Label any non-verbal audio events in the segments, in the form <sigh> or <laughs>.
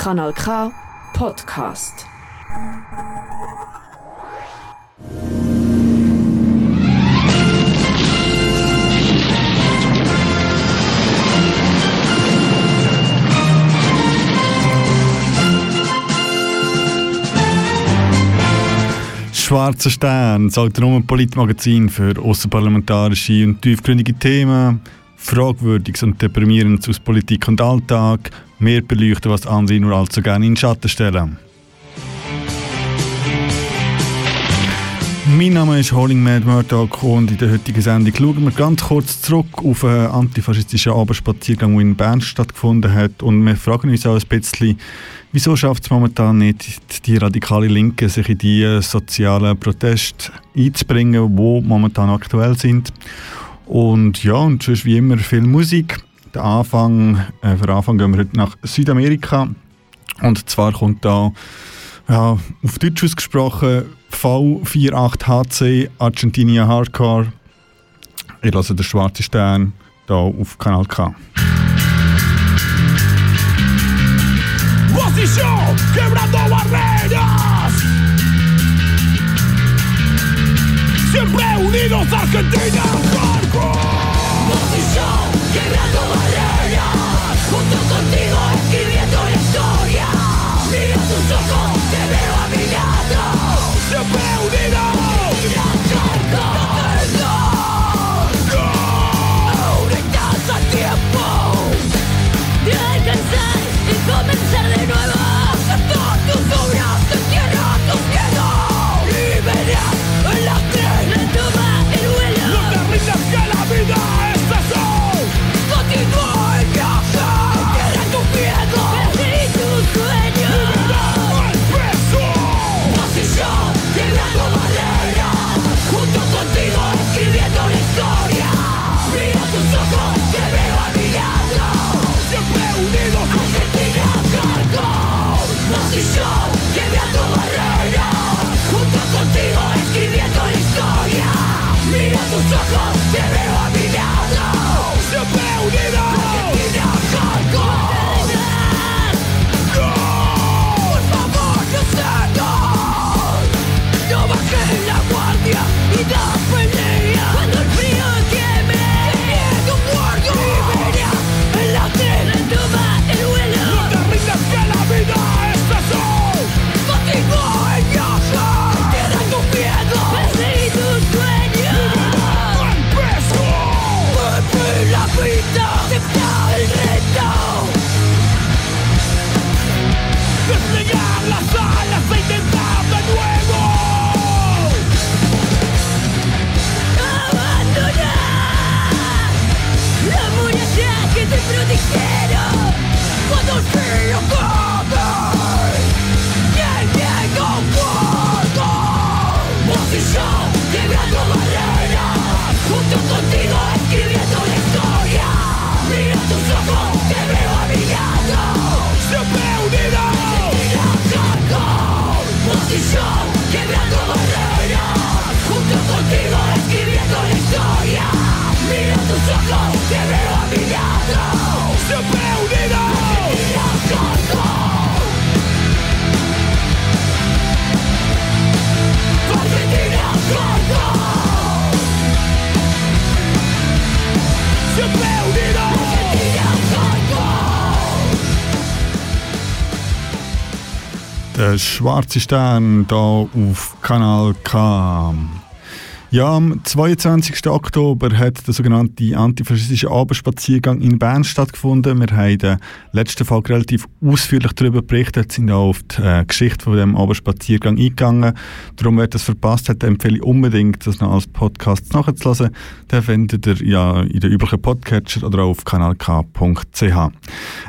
Kanal K Podcast. Schwarzer Stern, das autonome Politmagazin für außerparlamentarische und tiefgründige Themen, Fragwürdiges und Deprimierendes aus Politik und Alltag, mehr beleuchten, was andere nur allzu gerne in den Schatten stellen. Mein Name ist Holling Mad Murdoch und in der heutigen Sendung schauen wir ganz kurz zurück auf einen antifaschistischen Abendspaziergang, der in Bern stattgefunden hat und wir fragen uns auch ein bisschen, Wieso schafft es momentan nicht die radikale Linke, sich in die sozialen Proteste einzubringen, die momentan aktuell sind? Und ja, und sonst wie immer viel Musik. Der Anfang, äh, für Anfang gehen wir heute nach Südamerika. Und zwar kommt da ja, auf Deutsch ausgesprochen V48HC Argentinia Hardcore. Ich lasse den schwarzen Stern hier auf Kanal K. posición, quebrando barreras. Siempre unidos, Argentina, quebrando barreras. Junto contigo, Der schwarze Stern hier auf Kanal K. Ja, am 22. Oktober hat der sogenannte antifaschistische Abendspaziergang in Bern stattgefunden. Wir haben der letzten Folge relativ ausführlich darüber berichtet, sind auch auf die äh, Geschichte von dem Abendspaziergang eingegangen. Darum, wer das verpasst hat, empfehle ich unbedingt, das noch als Podcast nachzulassen. Den findet ihr ja in den üblichen Podcatcher oder auch auf kanalk.ch.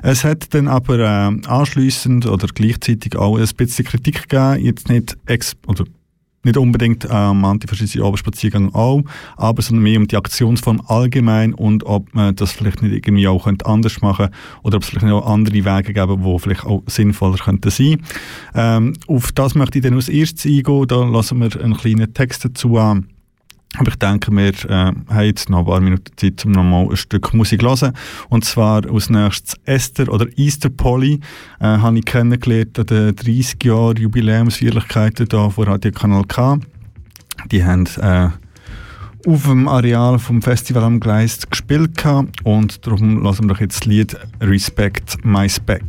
Es hat dann aber äh, anschliessend oder gleichzeitig auch ein bisschen Kritik gegeben, jetzt nicht ex oder nicht unbedingt am antifaschistischen Abendspaziergang auch, aber sondern mehr um die Aktionsform allgemein und ob man das vielleicht nicht irgendwie auch könnte anders machen oder ob es vielleicht noch andere Wege gäbe, die vielleicht auch sinnvoller könnten sein. Ähm, auf das möchte ich dann als erstes eingehen, da lassen wir einen kleinen Text dazu an Aber ich denke, wir äh, haben jetzt noch ein paar Minuten Zeit, um nochmal ein Stück Musik zu hören. Und zwar als nächstes Esther oder Easter Polly äh, habe ich kennengelernt an den 30 Jahren Jubiläumsfeierlichkeiten hier von Radio Kanal K. Die haben äh, auf dem Areal vom Festival am Gleis gespielt und darum lassen wir doch jetzt das Lied Respect My Spec.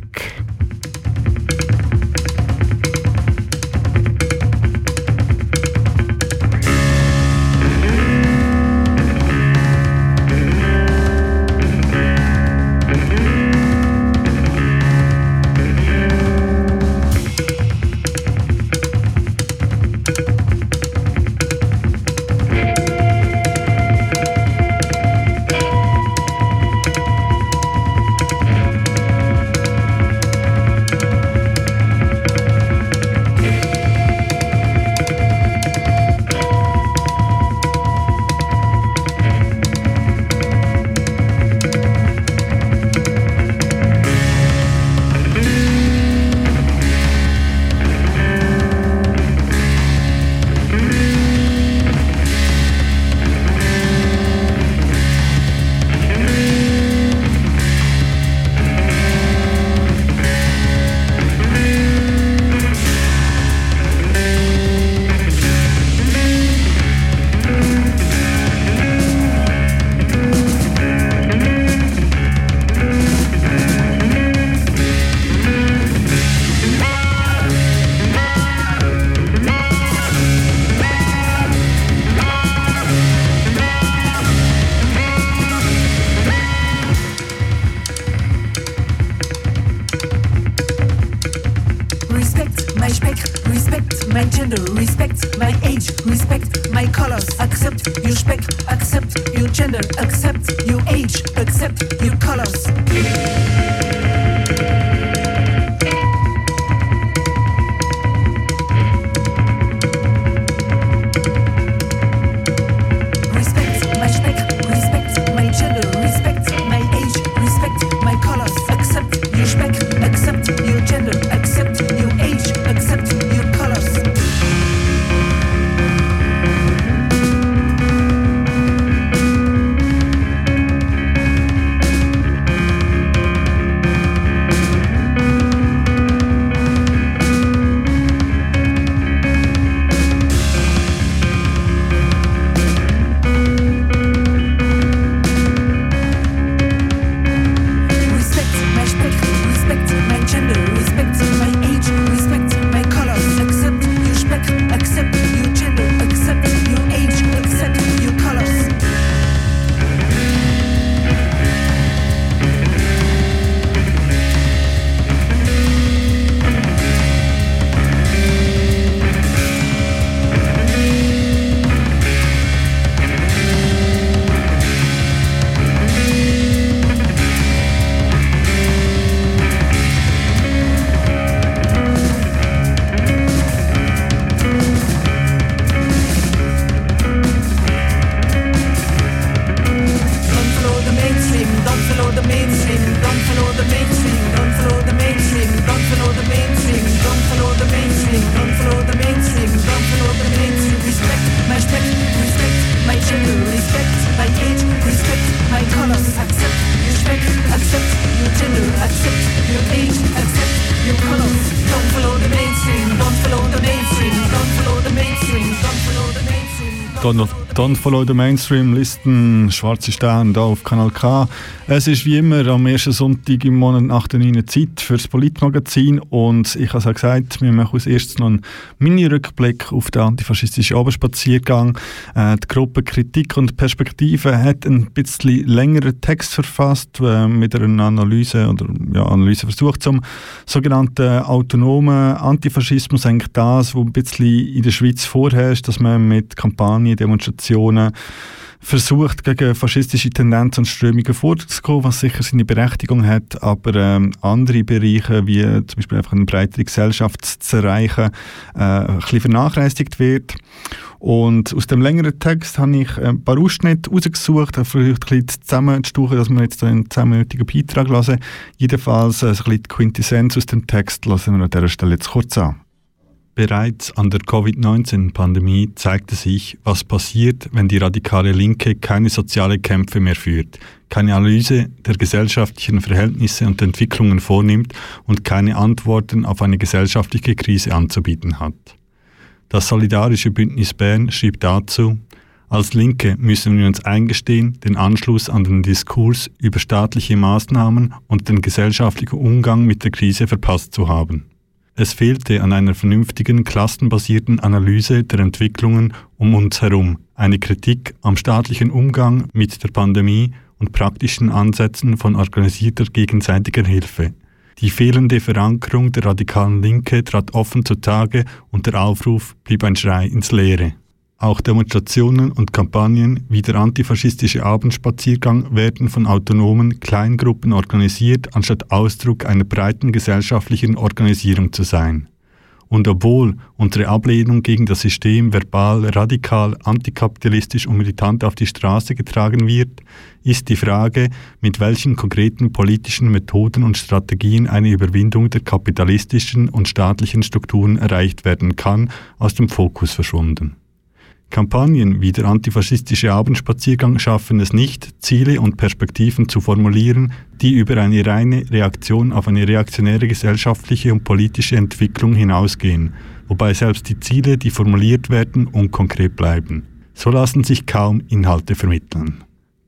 Don't Follow the Mainstream Listen, Schwarze Sterne hier auf Kanal K. Es ist wie immer am ersten Sonntag im Monat nach der 9. Zeit für das Politmagazin und ich habe es auch gesagt, wir machen als erstes noch einen Mini-Rückblick auf den antifaschistischen Abendspaziergang. Äh, die Gruppe Kritik und Perspektive hat ein bisschen längeren Text verfasst äh, mit einer Analyse oder ja, Analyseversuch zum sogenannten autonomen Antifaschismus, eigentlich das, was ein bisschen in der Schweiz vorherrscht, dass man mit Kampagnen, Demonstrationen versucht, gegen faschistische Tendenzen und Strömungen vorzugehen, was sicher seine Berechtigung hat, aber ähm, andere Bereiche, wie zum Beispiel einfach eine breitere Gesellschaft zu erreichen, äh, ein bisschen vernachlässigt wird. Und aus dem längeren Text habe ich ein paar Ausschnitte rausgesucht, vielleicht ein bisschen zusammenzustuchen, dass wir jetzt einen zusammenhörtigen Beitrag hören. Jedenfalls äh, ein bisschen die Quintessenz aus dem Text lassen wir an dieser Stelle jetzt kurz an. Bereits an der Covid-19-Pandemie zeigte sich, was passiert, wenn die radikale Linke keine soziale Kämpfe mehr führt, keine Analyse der gesellschaftlichen Verhältnisse und Entwicklungen vornimmt und keine Antworten auf eine gesellschaftliche Krise anzubieten hat. Das Solidarische Bündnis Bern schrieb dazu, als Linke müssen wir uns eingestehen, den Anschluss an den Diskurs über staatliche Maßnahmen und den gesellschaftlichen Umgang mit der Krise verpasst zu haben. Es fehlte an einer vernünftigen, klassenbasierten Analyse der Entwicklungen um uns herum, eine Kritik am staatlichen Umgang mit der Pandemie und praktischen Ansätzen von organisierter gegenseitiger Hilfe. Die fehlende Verankerung der radikalen Linke trat offen zutage und der Aufruf blieb ein Schrei ins Leere. Auch Demonstrationen und Kampagnen wie der antifaschistische Abendspaziergang werden von autonomen Kleingruppen organisiert, anstatt Ausdruck einer breiten gesellschaftlichen Organisierung zu sein. Und obwohl unsere Ablehnung gegen das System verbal, radikal, antikapitalistisch und militant auf die Straße getragen wird, ist die Frage, mit welchen konkreten politischen Methoden und Strategien eine Überwindung der kapitalistischen und staatlichen Strukturen erreicht werden kann, aus dem Fokus verschwunden. Kampagnen wie der antifaschistische Abendspaziergang schaffen es nicht, Ziele und Perspektiven zu formulieren, die über eine reine Reaktion auf eine reaktionäre gesellschaftliche und politische Entwicklung hinausgehen, wobei selbst die Ziele, die formuliert werden, unkonkret bleiben. So lassen sich kaum Inhalte vermitteln.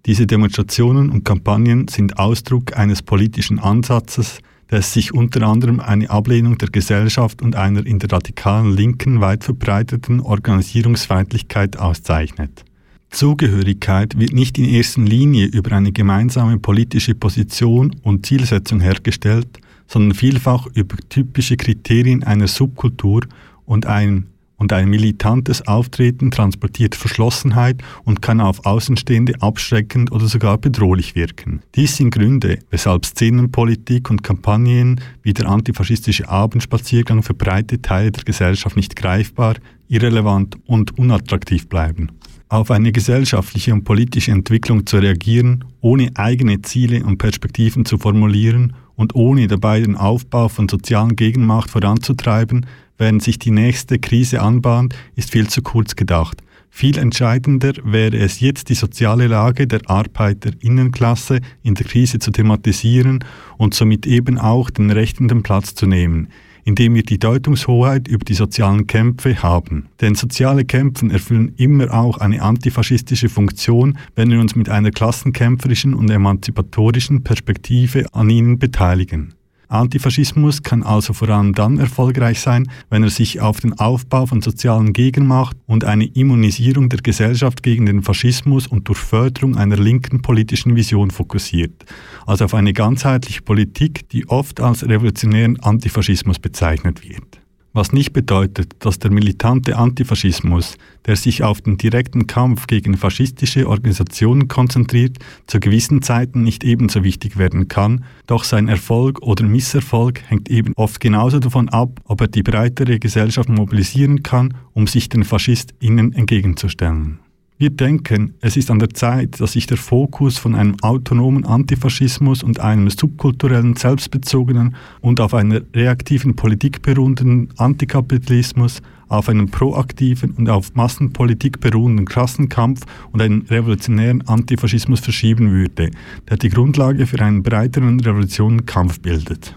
Diese Demonstrationen und Kampagnen sind Ausdruck eines politischen Ansatzes, dass sich unter anderem eine Ablehnung der Gesellschaft und einer in der radikalen Linken weit verbreiteten Organisierungsfeindlichkeit auszeichnet. Zugehörigkeit wird nicht in erster Linie über eine gemeinsame politische Position und Zielsetzung hergestellt, sondern vielfach über typische Kriterien einer Subkultur und ein und ein militantes Auftreten transportiert Verschlossenheit und kann auf Außenstehende abschreckend oder sogar bedrohlich wirken. Dies sind Gründe, weshalb Szenenpolitik und Kampagnen wie der antifaschistische Abendspaziergang für breite Teile der Gesellschaft nicht greifbar, irrelevant und unattraktiv bleiben. Auf eine gesellschaftliche und politische Entwicklung zu reagieren, ohne eigene Ziele und Perspektiven zu formulieren und ohne dabei den Aufbau von sozialen Gegenmacht voranzutreiben, während sich die nächste Krise anbahnt, ist viel zu kurz gedacht. Viel entscheidender wäre es jetzt, die soziale Lage der Arbeiterinnenklasse in der Krise zu thematisieren und somit eben auch den rechtenden Platz zu nehmen, indem wir die Deutungshoheit über die sozialen Kämpfe haben. Denn soziale Kämpfe erfüllen immer auch eine antifaschistische Funktion, wenn wir uns mit einer klassenkämpferischen und emanzipatorischen Perspektive an ihnen beteiligen. Antifaschismus kann also vor allem dann erfolgreich sein, wenn er sich auf den Aufbau von sozialen Gegenmacht und eine Immunisierung der Gesellschaft gegen den Faschismus und durch Förderung einer linken politischen Vision fokussiert, also auf eine ganzheitliche Politik, die oft als revolutionären Antifaschismus bezeichnet wird was nicht bedeutet, dass der militante Antifaschismus, der sich auf den direkten Kampf gegen faschistische Organisationen konzentriert, zu gewissen Zeiten nicht ebenso wichtig werden kann, doch sein Erfolg oder Misserfolg hängt eben oft genauso davon ab, ob er die breitere Gesellschaft mobilisieren kann, um sich den FaschistInnen entgegenzustellen. Wir denken, es ist an der Zeit, dass sich der Fokus von einem autonomen Antifaschismus und einem subkulturellen, selbstbezogenen und auf einer reaktiven Politik beruhenden Antikapitalismus auf einen proaktiven und auf Massenpolitik beruhenden Klassenkampf und einen revolutionären Antifaschismus verschieben würde, der die Grundlage für einen breiteren Revolutionenkampf bildet.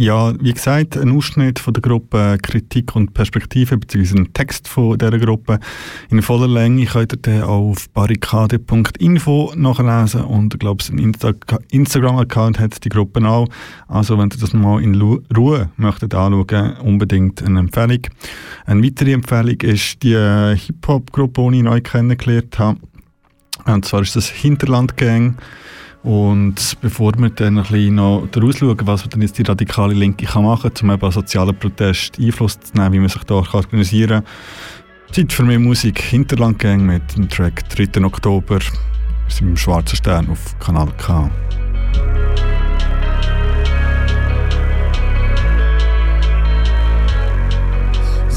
Ja, wie gesagt, ein Ausschnitt von der Gruppe Kritik und Perspektive, beziehungsweise ein Text von dieser Gruppe in voller Länge könnt ihr den auf barrikade.info nachlesen und ich glaube, ein Insta Instagram-Account hat die Gruppe auch. Also wenn ihr das mal in Ruhe möchtet anschauen, unbedingt eine Empfehlung. Eine weitere Empfehlung ist die Hip-Hop-Gruppe, die ich neu kennengelernt habe. Und zwar ist das Hinterland Gang. Und bevor wir dann ein bisschen noch daraus schauen, was dann jetzt die radikale Linke kann machen kann, um eben sozialen Protest Einfluss zu nehmen, wie man sich da organisieren kann, Zeit für mehr Musik. Hinterlandgang mit dem Track 3. Oktober. Wir sind im Schwarzen Stern auf Kanal K.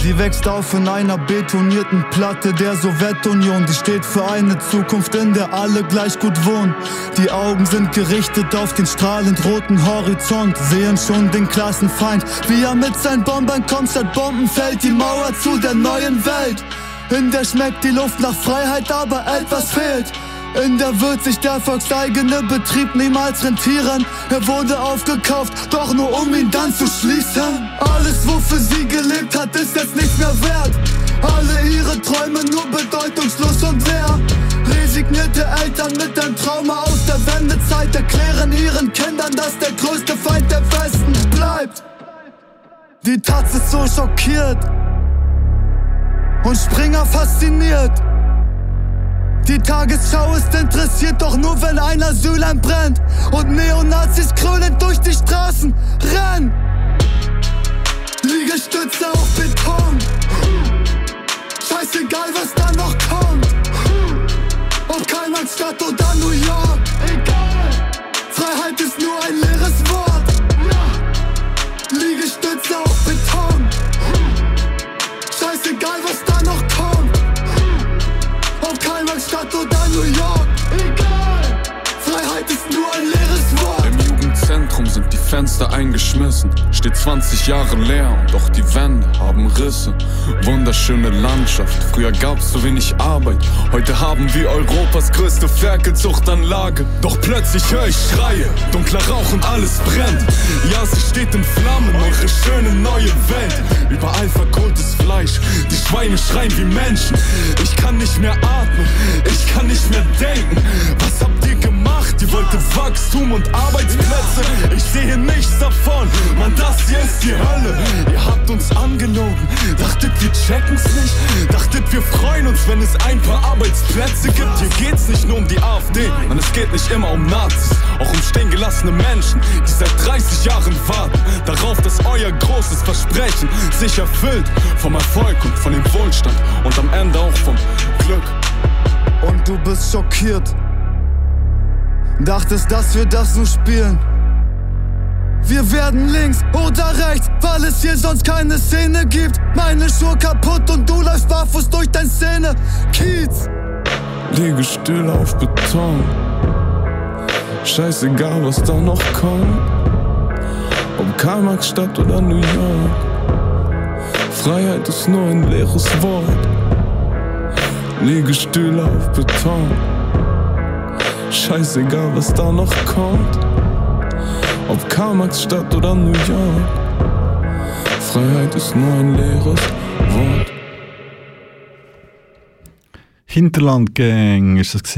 Sie wächst auf in einer betonierten Platte der Sowjetunion. Die steht für eine Zukunft, in der alle gleich gut wohnen. Die Augen sind gerichtet auf den strahlend roten Horizont. Sehen schon den Klassenfeind, wie er mit seinen Bombern kommt. Statt Bomben fällt die Mauer zu der neuen Welt. In der schmeckt die Luft nach Freiheit, aber etwas fehlt. In der wird sich der volkseigene Betrieb niemals rentieren. Er wurde aufgekauft, doch nur um ihn dann zu schließen. Alles, wofür sie gelebt hat, ist jetzt nicht mehr wert. Alle ihre Träume nur bedeutungslos und leer. Resignierte Eltern mit einem Trauma aus der Wendezeit erklären ihren Kindern, dass der größte Feind der Westen bleibt. Die Taz ist so schockiert und Springer fasziniert. Die Tagesschau ist interessiert, doch nur wenn ein Asylheim brennt und Neonazis krölend durch die Straßen rennen. Liegestütze auf Beton. Scheißegal, was da noch kommt. Ob Karlmarktstadt oder New York. Egal. Freiheit ist nur ein leeres Wort. Liegestütze auf Beton. Scheißegal, was da noch kommt. Karlmarktstadt oder New York. Egal. Freiheit ist nur ein leeres Fenster eingeschmissen. Steht 20 Jahre leer und doch die Wände haben Risse. Wunderschöne Landschaft, früher gab's so wenig Arbeit. Heute haben wir Europas größte Ferkelzuchtanlage. Doch plötzlich höre ich Schreie, dunkler Rauch und alles brennt. Ja, sie steht in Flammen, eure schöne neue Welt. Überall verkohltes Fleisch, die Schweine schreien wie Menschen. Ich kann nicht mehr atmen, ich kann nicht mehr denken. Was habt ihr gemacht? Ihr wolltet Wachstum und Arbeitsplätze. Ich sehe davon, Mann, das hier ist die Hölle. Ihr habt uns angelogen, dachtet wir checken's nicht. Dachtet wir freuen uns, wenn es ein paar Arbeitsplätze gibt. Hier geht's nicht nur um die AfD, man, es geht nicht immer um Nazis. Auch um stehen gelassene Menschen, die seit 30 Jahren warten. Darauf, dass euer großes Versprechen sich erfüllt. Vom Erfolg und von dem Wohlstand und am Ende auch vom Glück. Und du bist schockiert. Dachtest, dass wir das so spielen. Wir werden links oder rechts, weil es hier sonst keine Szene gibt. Meine Schuhe kaputt und du läufst barfuß durch dein Szene. Kiez. Liege still auf Beton. Scheißegal, was da noch kommt. Ob Karl-Marx-Stadt oder New York. Freiheit ist nur ein leeres Wort. Liege still auf Beton. Scheißegal, was da noch kommt. Ob Karl-Marx-Stadt oder New York. Freiheit ist nur ein leeres Wort. Hinterlandgang ist das.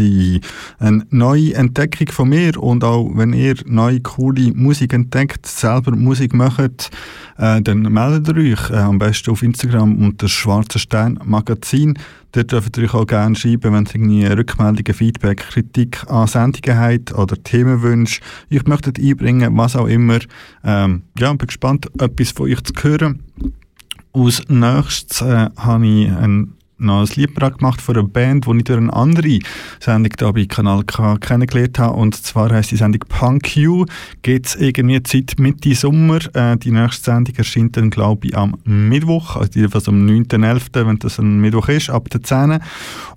Eine neue Entdeckung von mir und auch wenn ihr neue coole Musik entdeckt, selber Musik macht, äh, dann meldet euch äh, am besten auf Instagram unter Schwarzer Stern Magazin. Dort dürft euch auch gerne schreiben, wenn ihr Rückmeldungen, Feedback, Kritik an Sendungen habt oder Themenwünsche. Ich möchte einbringen, was auch immer. Ähm, ja, bin gespannt, etwas von euch zu hören. Als nächstes äh, habe ich ein noch ein Lied gemacht von einer Band, die ich durch eine andere Sendung hier bei Kanal K kennengelernt habe. Und zwar heisst die Sendung Punk You. Geht es irgendwie Zeit Mitte Sommer. Äh, die nächste Sendung erscheint dann, glaube ich, am Mittwoch, also jedenfalls am 9.11., wenn das ein Mittwoch ist, ab der 10.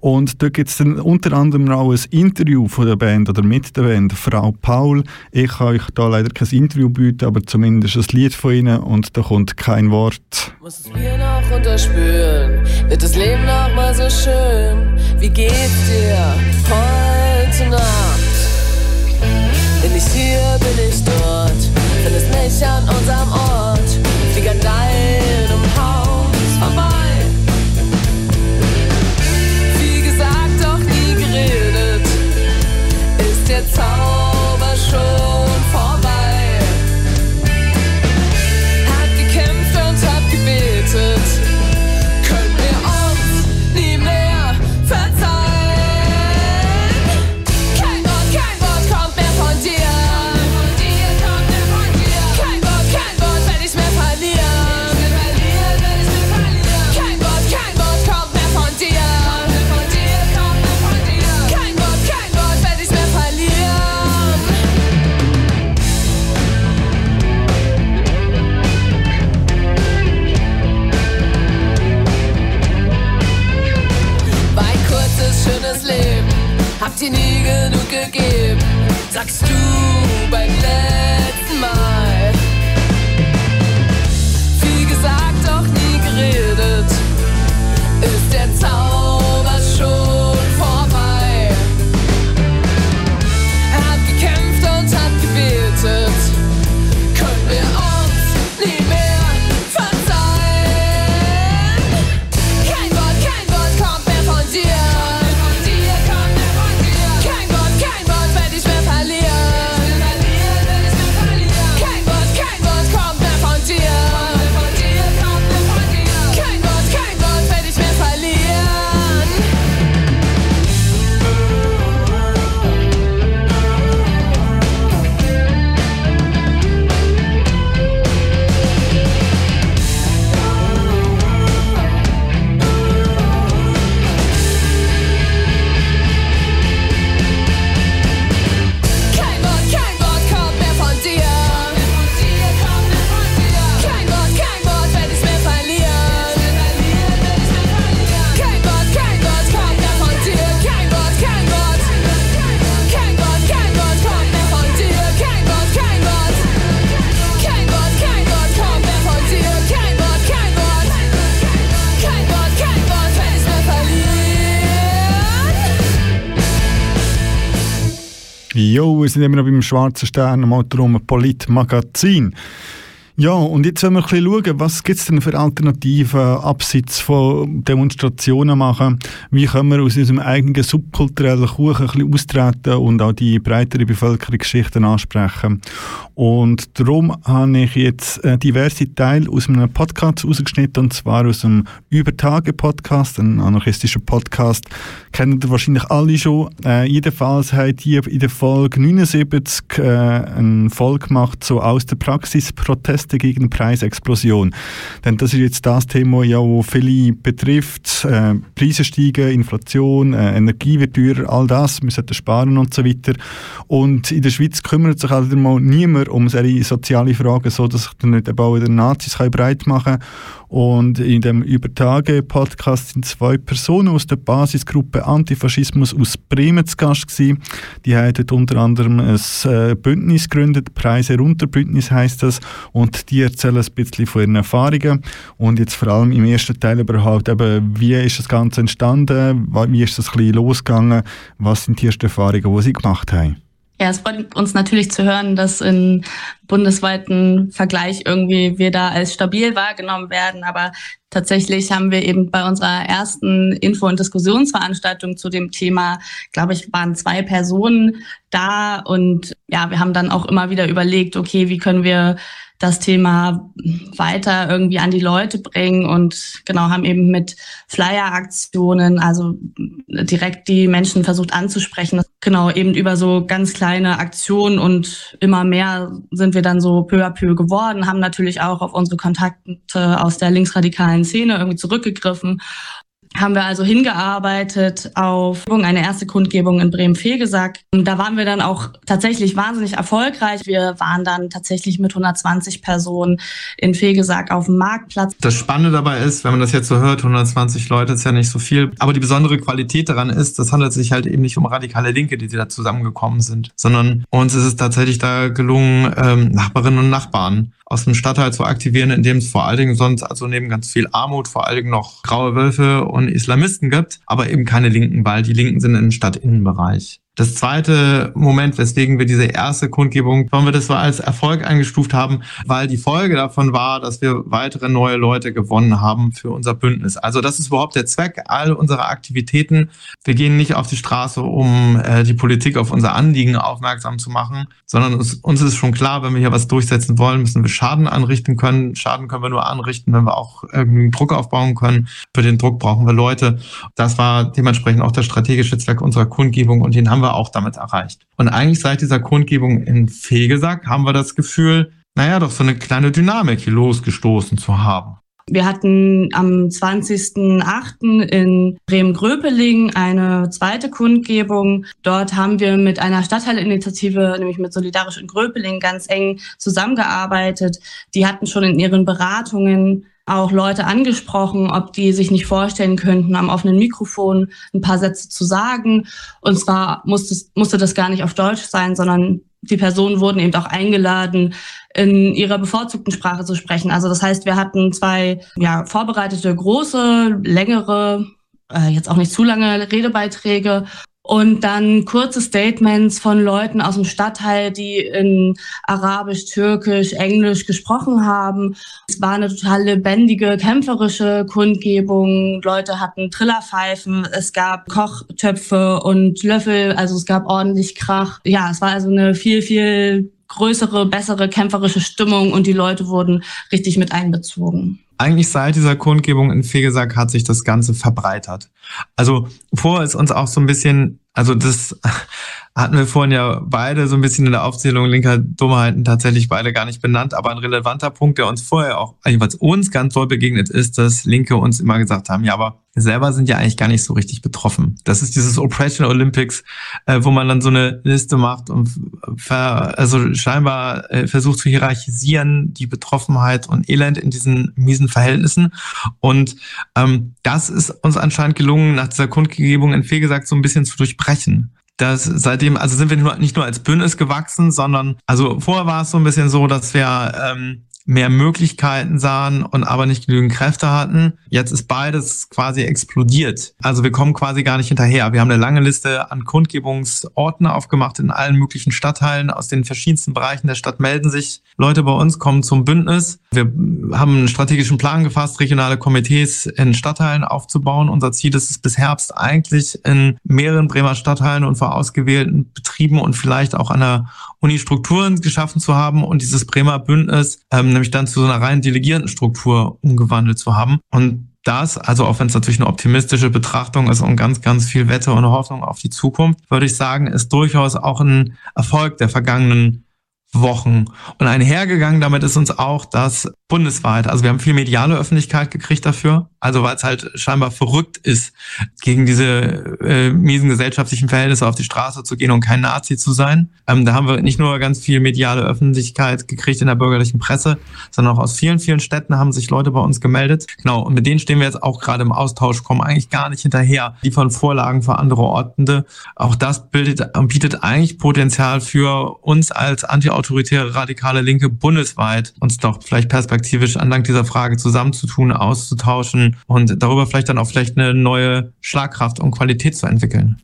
Und dort gibt es dann unter anderem auch ein Interview von der Band oder mit der Band, Frau Paul. Ich kann euch da leider kein Interview bieten, aber zumindest ein Lied von ihnen und da kommt kein Wort. Muss das Bier noch runterspülen? Wird das Leben noch mal so schön? Wie geht's dir heute Nacht? Bin ich hier, bin ich dort? Findest mich an unserem Ort? Genug gegeben, sagst du beim letzten Mal. Sind immer noch beim Schwarzen Stern, am Motorum Polit-Magazin. Ja, und jetzt wollen wir ein bisschen schauen, was gibt es denn für Alternativen abseits von Demonstrationen machen? Wie können wir aus unserem eigenen subkulturellen Kuchen ein bisschen austreten und auch die breitere Bevölkerungsschichten ansprechen? Und darum habe ich jetzt äh, diverse Teile aus einem Podcast rausgeschnitten, und zwar aus einem Übertage-Podcast, ein anarchistischer Podcast. Kennen ihr wahrscheinlich alle schon. Äh, jedenfalls hat hier in der Folge 79 äh, eine Folge gemacht, so aus der Praxis Proteste gegen Preisexplosion. Denn das ist jetzt das Thema, ja, wo viele betrifft. Äh, Preise steigen, Inflation, äh, Energie wird teurer, all das, wir sollten sparen und so weiter. Und in der Schweiz kümmert sich halt mal niemand um solche soziale Fragen, so dass sich dann nicht eben auch wieder Nazis breit machen Und in dem Übertage-Podcast sind zwei Personen aus der Basisgruppe Antifaschismus aus Bremen zu Gast gewesen. Die haben dort unter anderem ein äh, Bündnis gegründet, Preise runter Bündnis heißt das. Und die erzählen ein bisschen von ihren Erfahrungen. Und jetzt vor allem im ersten Teil überhaupt eben, wie ist das Ganze entstanden, wie ist das ein losgegangen, was sind die ersten Erfahrungen, die sie gemacht haben. Ja, es freut uns natürlich zu hören, dass in bundesweiten Vergleich irgendwie wir da als stabil wahrgenommen werden. Aber tatsächlich haben wir eben bei unserer ersten Info- und Diskussionsveranstaltung zu dem Thema, glaube ich, waren zwei Personen da. Und ja, wir haben dann auch immer wieder überlegt, okay, wie können wir das Thema weiter irgendwie an die Leute bringen und genau haben eben mit Flyer-Aktionen, also direkt die Menschen versucht anzusprechen. Genau, eben über so ganz kleine Aktionen und immer mehr sind wir dann so peu à peu geworden, haben natürlich auch auf unsere Kontakte aus der linksradikalen Szene irgendwie zurückgegriffen haben wir also hingearbeitet auf eine erste Kundgebung in Bremen-Fegesack. Und da waren wir dann auch tatsächlich wahnsinnig erfolgreich. Wir waren dann tatsächlich mit 120 Personen in Fegesack auf dem Marktplatz. Das Spannende dabei ist, wenn man das jetzt so hört, 120 Leute ist ja nicht so viel. Aber die besondere Qualität daran ist, das handelt sich halt eben nicht um radikale Linke, die da zusammengekommen sind, sondern uns ist es tatsächlich da gelungen, ähm, Nachbarinnen und Nachbarn aus dem Stadtteil zu aktivieren, in dem es vor allen Dingen sonst also neben ganz viel Armut vor allen Dingen noch graue Wölfe und Islamisten gibt, aber eben keine Linken, weil die Linken sind im Stadtinnenbereich. Das zweite Moment, weswegen wir diese erste Kundgebung, warum wir das so als Erfolg eingestuft haben, weil die Folge davon war, dass wir weitere neue Leute gewonnen haben für unser Bündnis. Also das ist überhaupt der Zweck all unserer Aktivitäten. Wir gehen nicht auf die Straße, um äh, die Politik auf unser Anliegen aufmerksam zu machen, sondern uns, uns ist schon klar, wenn wir hier was durchsetzen wollen, müssen wir Schaden anrichten können. Schaden können wir nur anrichten, wenn wir auch irgendwie Druck aufbauen können. Für den Druck brauchen wir Leute. Das war dementsprechend auch der strategische Zweck unserer Kundgebung und den haben wir auch damit erreicht. Und eigentlich seit dieser Kundgebung in Fegesack haben wir das Gefühl, naja, doch so eine kleine Dynamik hier losgestoßen zu haben. Wir hatten am 20.08. in Bremen-Gröpeling eine zweite Kundgebung. Dort haben wir mit einer Stadtteilinitiative, nämlich mit Solidarisch in Gröpeling, ganz eng zusammengearbeitet. Die hatten schon in ihren Beratungen auch Leute angesprochen, ob die sich nicht vorstellen könnten, am offenen Mikrofon ein paar Sätze zu sagen. Und zwar musste, musste das gar nicht auf Deutsch sein, sondern die Personen wurden eben auch eingeladen, in ihrer bevorzugten Sprache zu sprechen. Also das heißt, wir hatten zwei ja, vorbereitete, große, längere, äh, jetzt auch nicht zu lange Redebeiträge und dann kurze Statements von Leuten aus dem Stadtteil, die in Arabisch, Türkisch, Englisch gesprochen haben. Es war eine total lebendige, kämpferische Kundgebung. Leute hatten Trillerpfeifen, es gab Kochtöpfe und Löffel, also es gab ordentlich Krach. Ja, es war also eine viel, viel größere, bessere kämpferische Stimmung und die Leute wurden richtig mit einbezogen eigentlich seit dieser Kundgebung in Fegesack hat sich das Ganze verbreitert. Also vorher ist uns auch so ein bisschen, also das hatten wir vorhin ja beide so ein bisschen in der Aufzählung linker Dummheiten tatsächlich beide gar nicht benannt, aber ein relevanter Punkt, der uns vorher auch, jedenfalls uns ganz toll begegnet ist, dass Linke uns immer gesagt haben, ja, aber wir selber sind ja eigentlich gar nicht so richtig betroffen. Das ist dieses Oppression Olympics, äh, wo man dann so eine Liste macht und ver, also scheinbar äh, versucht zu hierarchisieren, die Betroffenheit und Elend in diesen miesen Verhältnissen. Und ähm, das ist uns anscheinend gelungen, nach dieser Kundgebung in Fehlgesagt so ein bisschen zu durchbrechen dass seitdem, also sind wir nicht nur als Bündnis gewachsen, sondern, also vorher war es so ein bisschen so, dass wir ähm, mehr Möglichkeiten sahen und aber nicht genügend Kräfte hatten. Jetzt ist beides quasi explodiert. Also wir kommen quasi gar nicht hinterher. Wir haben eine lange Liste an Kundgebungsorten aufgemacht in allen möglichen Stadtteilen. Aus den verschiedensten Bereichen der Stadt melden sich Leute bei uns, kommen zum Bündnis. Wir haben einen strategischen Plan gefasst, regionale Komitees in Stadtteilen aufzubauen. Unser Ziel ist es bis Herbst eigentlich in mehreren Bremer Stadtteilen und vor ausgewählten Betrieben und vielleicht auch an der Uni Strukturen geschaffen zu haben und dieses Bremer Bündnis ähm, nämlich dann zu so einer reinen Delegiertenstruktur umgewandelt zu haben. Und das, also auch wenn es natürlich eine optimistische Betrachtung ist und ganz, ganz viel Wette und Hoffnung auf die Zukunft, würde ich sagen, ist durchaus auch ein Erfolg der vergangenen Wochen. Und einhergegangen damit ist uns auch, dass bundesweit, also wir haben viel mediale Öffentlichkeit gekriegt dafür, also weil es halt scheinbar verrückt ist, gegen diese äh, miesen gesellschaftlichen Verhältnisse auf die Straße zu gehen und kein Nazi zu sein. Ähm, da haben wir nicht nur ganz viel mediale Öffentlichkeit gekriegt in der bürgerlichen Presse, sondern auch aus vielen, vielen Städten haben sich Leute bei uns gemeldet. Genau, und mit denen stehen wir jetzt auch gerade im Austausch, kommen eigentlich gar nicht hinterher, liefern Vorlagen für andere Ortende. Auch das bildet, bietet eigentlich Potenzial für uns als anti autoritäre radikale Linke bundesweit uns doch vielleicht perspektivisch anlang dieser Frage zusammenzutun, auszutauschen und darüber vielleicht dann auch vielleicht eine neue Schlagkraft und Qualität zu entwickeln.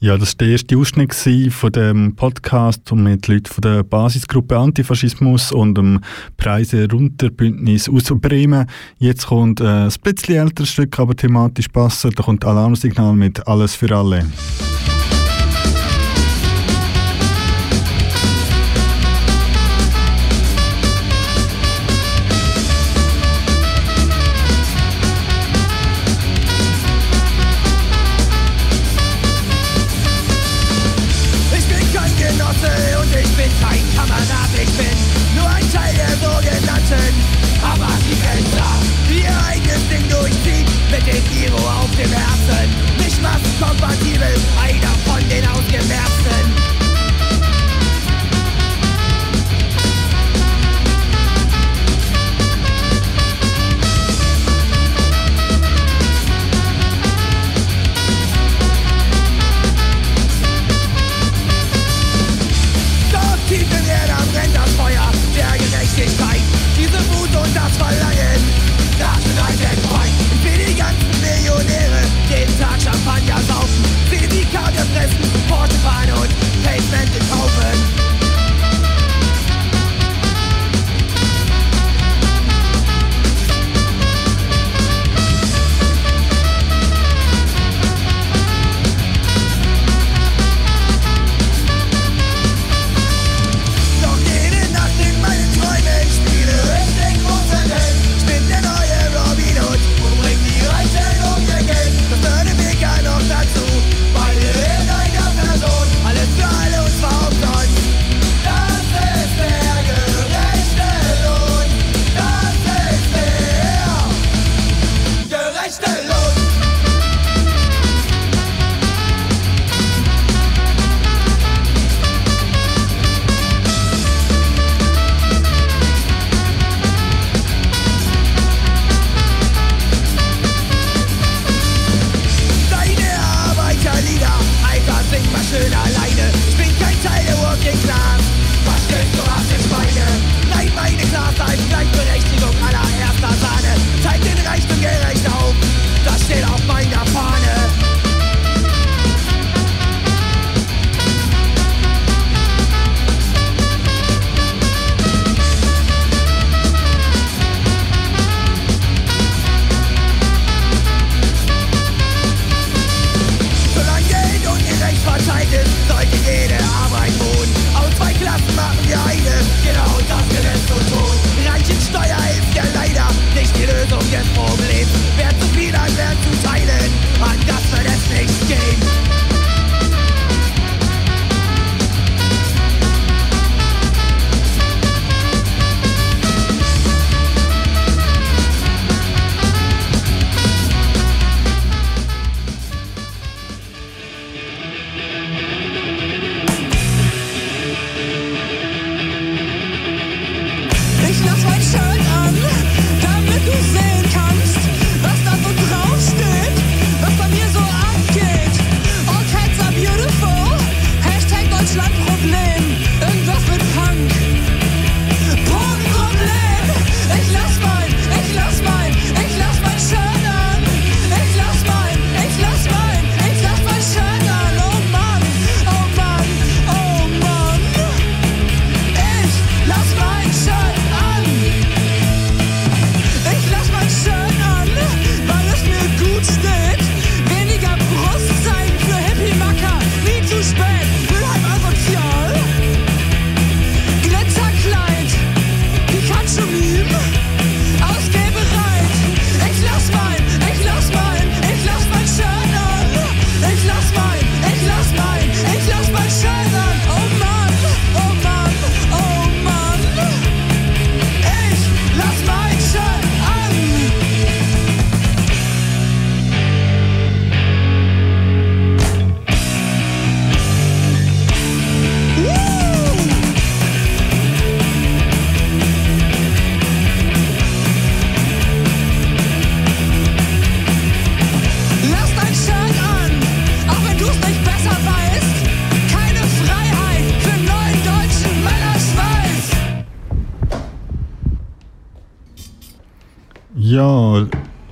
Ja, das war der erste Ausschnitt von dem Podcast mit Leuten von der Basisgruppe Antifaschismus und dem Preise Runterbündnis aus Bremen. Jetzt kommt ein bisschen älteres Stück, aber thematisch passend. Da kommt Alarmsignal mit Alles für alle.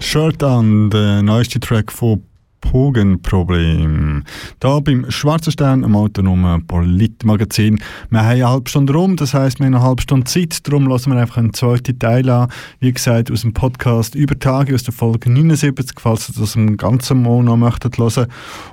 Shirt an, der neueste Track von Pogenproblem. Da beim Schwarzen Stern, am autonomen Politmagazin. Wir haben eine halbe Stunde rum, das heisst, wir haben eine halbe Stunde Zeit. Darum lassen wir einfach einen zweiten Teil an. Wie gesagt, aus dem Podcast über Tage, aus der Folge 79, falls ihr das im ganzen Mal noch möchtet hören.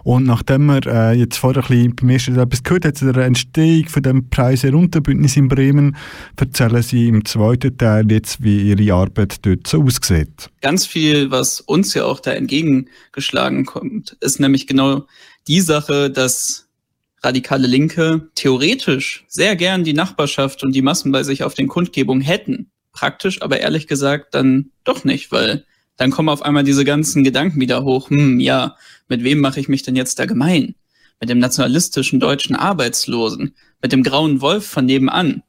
Und nachdem wir äh, jetzt vorher ein bisschen beim ersten etwas gehört haben, zu der Entstehung von dem Preise Runterbündnis in Bremen, erzählen sie im zweiten Teil jetzt, wie ihre Arbeit dort so aussieht. Ganz viel, was uns ja auch da entgegengeschlagen kommt, kommt, ist nämlich genau die Sache, dass radikale Linke theoretisch sehr gern die Nachbarschaft und die Massen bei sich auf den Kundgebungen hätten. Praktisch, aber ehrlich gesagt dann doch nicht, weil dann kommen auf einmal diese ganzen Gedanken wieder hoch. Hm, ja, mit wem mache ich mich denn jetzt da gemein? Mit dem nationalistischen deutschen Arbeitslosen, mit dem grauen Wolf von nebenan,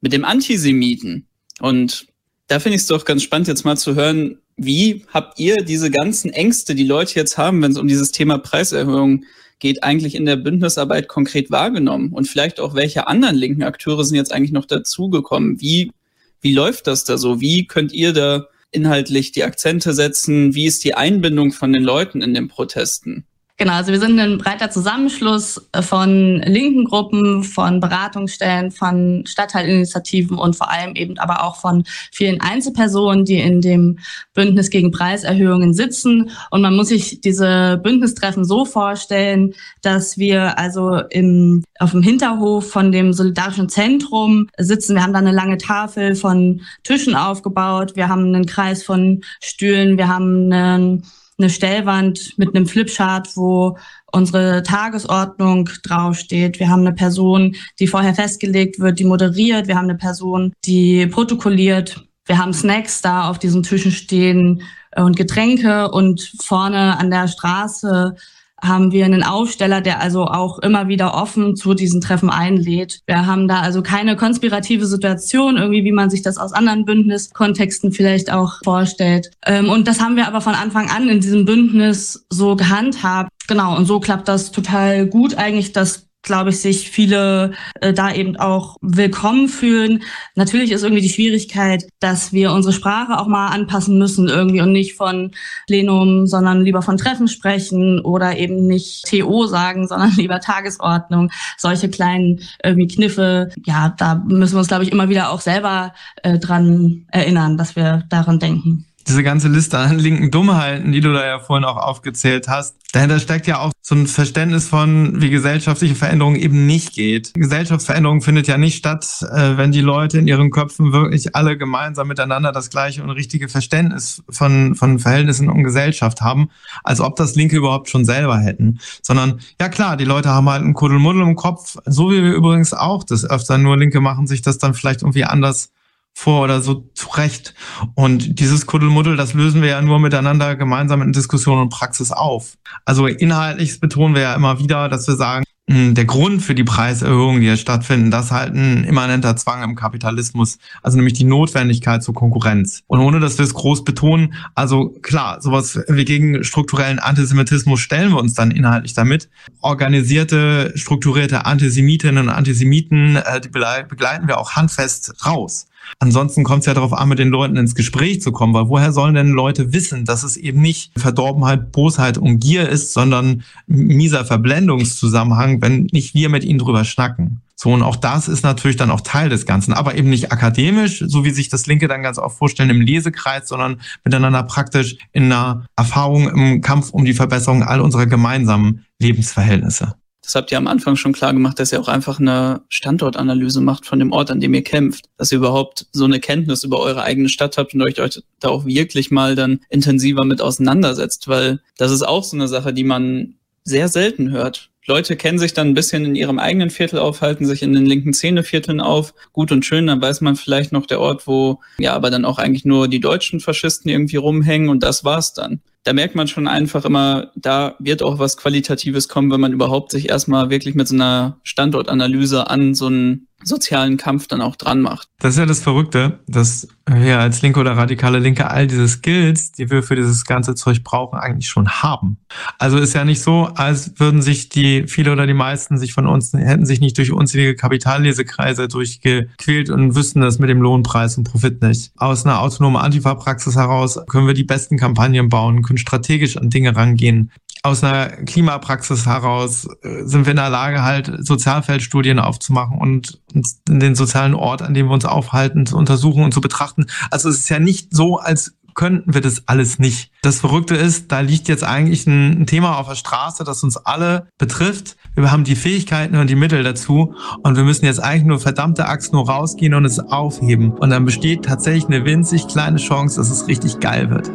mit dem Antisemiten. Und da finde ich es doch ganz spannend, jetzt mal zu hören, wie habt ihr diese ganzen Ängste, die Leute jetzt haben, wenn es um dieses Thema Preiserhöhung geht, eigentlich in der Bündnisarbeit konkret wahrgenommen? Und vielleicht auch, welche anderen linken Akteure sind jetzt eigentlich noch dazugekommen? Wie, wie läuft das da so? Wie könnt ihr da inhaltlich die Akzente setzen? Wie ist die Einbindung von den Leuten in den Protesten? Genau, also wir sind ein breiter Zusammenschluss von linken Gruppen, von Beratungsstellen, von Stadtteilinitiativen und vor allem eben aber auch von vielen Einzelpersonen, die in dem Bündnis gegen Preiserhöhungen sitzen. Und man muss sich diese Bündnistreffen so vorstellen, dass wir also im, auf dem Hinterhof von dem Solidarischen Zentrum sitzen. Wir haben da eine lange Tafel von Tischen aufgebaut. Wir haben einen Kreis von Stühlen. Wir haben einen eine Stellwand mit einem Flipchart, wo unsere Tagesordnung draufsteht. Wir haben eine Person, die vorher festgelegt wird, die moderiert. Wir haben eine Person, die protokolliert. Wir haben Snacks da auf diesen Tischen stehen und Getränke und vorne an der Straße haben wir einen Aufsteller, der also auch immer wieder offen zu diesen Treffen einlädt. Wir haben da also keine konspirative Situation, irgendwie wie man sich das aus anderen Bündniskontexten vielleicht auch vorstellt. Ähm, und das haben wir aber von Anfang an in diesem Bündnis so gehandhabt. Genau, und so klappt das total gut eigentlich, dass glaube ich, sich viele äh, da eben auch willkommen fühlen. Natürlich ist irgendwie die Schwierigkeit, dass wir unsere Sprache auch mal anpassen müssen irgendwie und nicht von Plenum, sondern lieber von Treffen sprechen oder eben nicht TO sagen, <laughs> sondern lieber Tagesordnung. Solche kleinen irgendwie Kniffe, ja, da müssen wir uns, glaube ich, immer wieder auch selber äh, dran erinnern, dass wir daran denken diese ganze Liste an linken Dummheiten, die du da ja vorhin auch aufgezählt hast, dahinter steckt ja auch so ein Verständnis von, wie gesellschaftliche Veränderung eben nicht geht. Gesellschaftsveränderung findet ja nicht statt, äh, wenn die Leute in ihren Köpfen wirklich alle gemeinsam miteinander das gleiche und richtige Verständnis von, von Verhältnissen und Gesellschaft haben, als ob das Linke überhaupt schon selber hätten. Sondern, ja klar, die Leute haben halt ein Kuddelmuddel im Kopf, so wie wir übrigens auch das öfter, nur Linke machen sich das dann vielleicht irgendwie anders vor oder so zurecht. Und dieses Kuddelmuddel, das lösen wir ja nur miteinander gemeinsam in Diskussion und Praxis auf. Also inhaltlich betonen wir ja immer wieder, dass wir sagen, hm, der Grund für die Preiserhöhungen, die jetzt stattfinden, das ist halt ein immanenter Zwang im Kapitalismus, also nämlich die Notwendigkeit zur Konkurrenz. Und ohne dass wir es groß betonen, also klar, sowas wie gegen strukturellen Antisemitismus stellen wir uns dann inhaltlich damit. Organisierte, strukturierte Antisemitinnen und Antisemiten, äh, die begleiten wir auch handfest raus. Ansonsten kommt es ja darauf an, mit den Leuten ins Gespräch zu kommen, weil woher sollen denn Leute wissen, dass es eben nicht Verdorbenheit, Bosheit und Gier ist, sondern mieser Verblendungszusammenhang, wenn nicht wir mit ihnen drüber schnacken. So, und auch das ist natürlich dann auch Teil des Ganzen, aber eben nicht akademisch, so wie sich das Linke dann ganz oft vorstellen im Lesekreis, sondern miteinander praktisch in einer Erfahrung im Kampf um die Verbesserung all unserer gemeinsamen Lebensverhältnisse das habt ihr am Anfang schon klar gemacht, dass ihr auch einfach eine Standortanalyse macht von dem Ort, an dem ihr kämpft. Dass ihr überhaupt so eine Kenntnis über eure eigene Stadt habt und euch, da auch wirklich mal dann intensiver mit auseinandersetzt, weil das ist auch so eine Sache, die man sehr selten hört. Leute kennen sich dann ein bisschen in ihrem eigenen Viertel auf, halten sich in den linken Szenevierteln auf. Gut und schön, dann weiß man vielleicht noch der Ort, wo ja aber dann auch eigentlich nur die deutschen Faschisten irgendwie rumhängen und das war's dann. Da merkt man schon einfach immer, da wird auch was Qualitatives kommen, wenn man überhaupt sich erstmal wirklich mit so einer Standortanalyse an so einen sozialen Kampf dann auch dran macht. Das ist ja das Verrückte, dass wir als Linke oder radikale Linke all diese Skills, die wir für dieses ganze Zeug brauchen, eigentlich schon haben. Also ist ja nicht so, als würden sich die, viele oder die meisten sich von uns, hätten sich nicht durch unzählige Kapitallesekreise durchgequält und wüssten das mit dem Lohnpreis und Profit nicht. Aus einer autonomen Antifa-Praxis heraus können wir die besten Kampagnen bauen, können strategisch an Dinge rangehen, aus einer Klimapraxis heraus äh, sind wir in der Lage, halt Sozialfeldstudien aufzumachen und den sozialen Ort, an dem wir uns aufhalten, zu untersuchen und zu betrachten. Also es ist ja nicht so, als könnten wir das alles nicht. Das Verrückte ist, da liegt jetzt eigentlich ein, Thema auf der Straße, das uns alle betrifft. Wir haben die Fähigkeiten und die Mittel dazu und wir müssen jetzt eigentlich nur verdammte Axt nur rausgehen und es aufheben. Und dann besteht tatsächlich eine winzig kleine Chance, dass es richtig geil wird.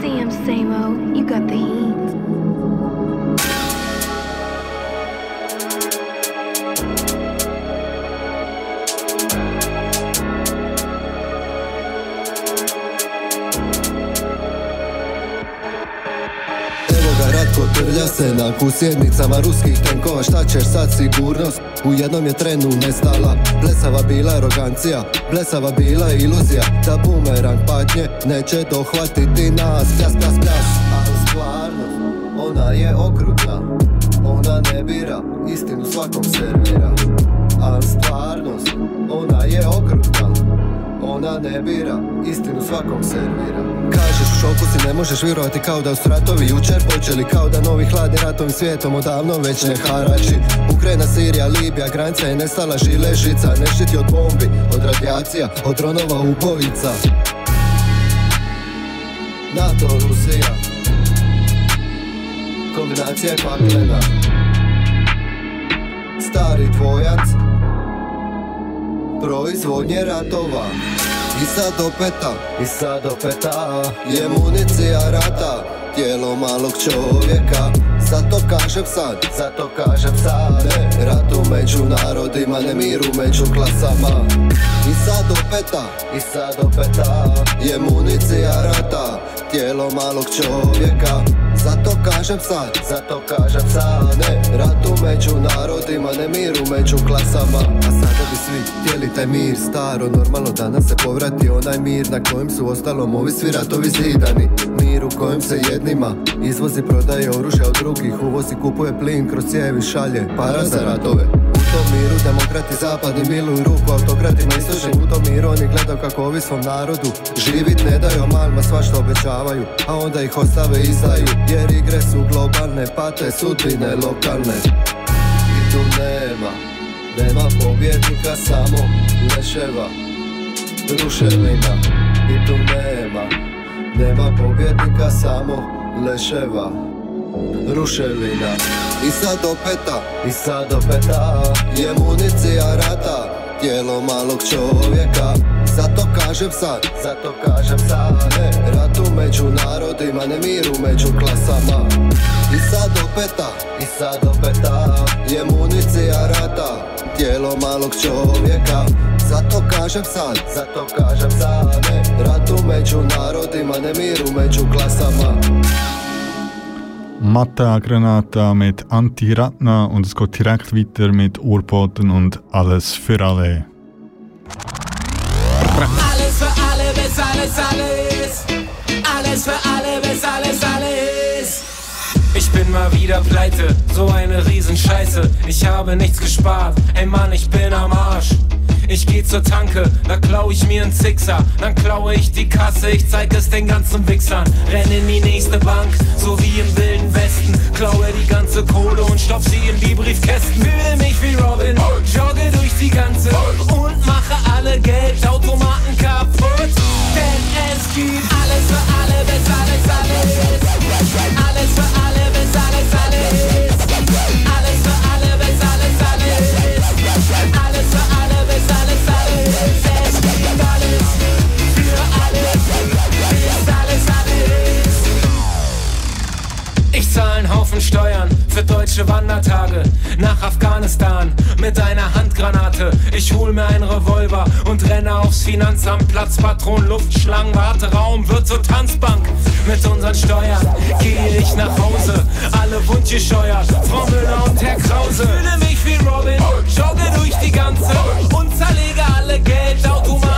Damn, Samo, you got the Trlja se na sjednicama ruskih tenkova. Šta ćeš sad sigurnost? U jednom je trenu nestala. Blesava bila arogancija Blesava bila iluzija. Da bumerang patnje Neće dohvatiti nas. Pjas, pjas, pjas. Ali stvarnost Ona je okrutna. Ona ne bira Istinu svakom servira. Ali stvarnost Ona je okrutna ona ne bira, istinu svakom servira. Kažeš u šoku si ne možeš vjerovati kao da su ratovi jučer počeli Kao da novi hladni ratovim svijetom odavno već ne harači. Ukrajina, Sirija, Libija, granica je nestala žile žica Ne štiti od bombi, od radijacija, od dronova ubojica. NATO, Rusija. Kombinacija paklena. Stari dvojac Proizvodnje ratova i sad opeta, i sad opeta Je municija rata, tijelo malog čovjeka. Zato kažem sad, zato kažem sad. Ne ratu među narodima, ne miru među klasama. I sad opeta, i sad opeta Je municija rata, tijelo malog čovjeka zato kažem sad, zato kažem sad Ne ratu među narodima, ne miru među klasama. A sada bi svi htjeli taj mir Staro, normalno danas se povrati onaj mir Na kojem su ostalom ovi svi ratovi zidani. Mir u kojem se jednima izvozi, prodaje oružje od drugih Uvozi, kupuje plin, kroz cijevi šalje Para za ratove tom miru Demokrati zapadni miluju ruku autokratima istočnim U tom miru oni gledaju kako ovi svom narodu Živit ne daju malma što obećavaju A onda ih ostave izdaju. Jer igre su globalne Pate sudbine lokalne. I tu nema Nema pobjednika samo leševa Ruševina. I tu nema Nema pobjednika samo leševa ruševina. I sad opeta, i sad opeta Je municija rata Tijelo malog čovjeka. Zato kažem sad, zato kažem sad. Ne ratu među narodima, ne miru među klasama. I sad opeta, i sad opeta Je municija rata Tijelo malog čovjeka. Zato kažem sad, zato kažem sad. Ne ratu među narodima, ne miru među klasama Matta Granata mit Anti-Ratna und es geht direkt weiter mit Urboten und Alles für alle. Alles für alle, bis alles, alles. Alles für alle, bis alles, alles. Ich bin mal wieder pleite, so eine Riesenscheiße. Ich habe nichts gespart, ey Mann, ich bin am Arsch. Ich geh zur Tanke, da klau ich mir einen Sixer. Dann klaue ich die Kasse, ich zeig es den ganzen Wichsern. Renn in die nächste Bank, so wie im Wilden Westen. Klaue die ganze Kohle und stopf sie in die Briefkästen. Fühle mich wie Robin, jogge durch die ganze und mache alle Geldautomaten kaputt. Denn es gibt alles für alle, bis alles, alles. Alles für alle, bis alles, Haufen Steuern für deutsche Wandertage nach Afghanistan mit einer Handgranate. Ich hol mir einen Revolver und renne aufs Finanzamt. Platzpatron, Luftschlangen, Warteraum wird zur Tanzbank. Mit unseren Steuern gehe ich nach Hause. Alle wundgescheuert, Frau Müller und Herr Krause. Fühle mich wie Robin, jogge durch die ganze und zeig illegale Geldautomaten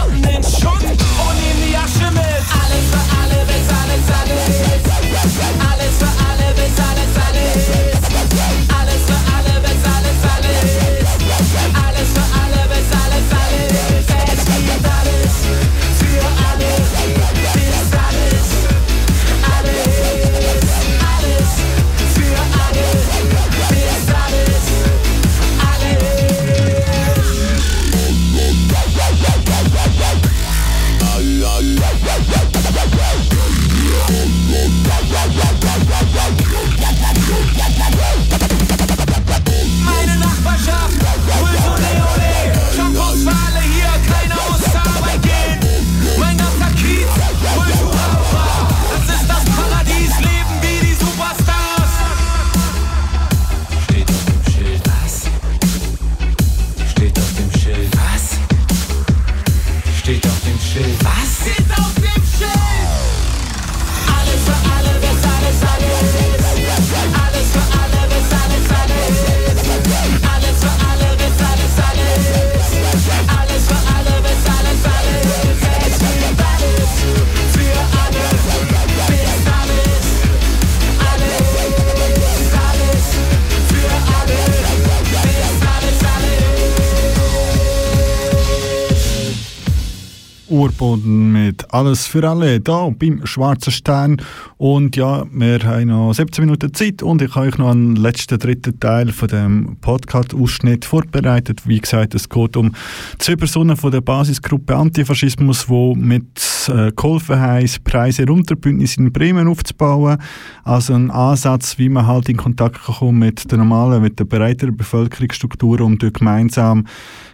Alles für alle, da beim Schwarzen Stern. Und ja, wir haben noch 17 Minuten Zeit und ich habe euch noch einen letzten dritten Teil von dem Podcast-Ausschnitt vorbereitet. Wie gesagt, es geht um zwei Personen von der Basisgruppe Antifaschismus, die mit äh, geholfen haben, Preise runterbündnis in Bremen aufzubauen. Also ein Ansatz, wie man halt in Kontakt kommen mit der normalen, mit der breiteren Bevölkerungsstruktur, um dort gemeinsam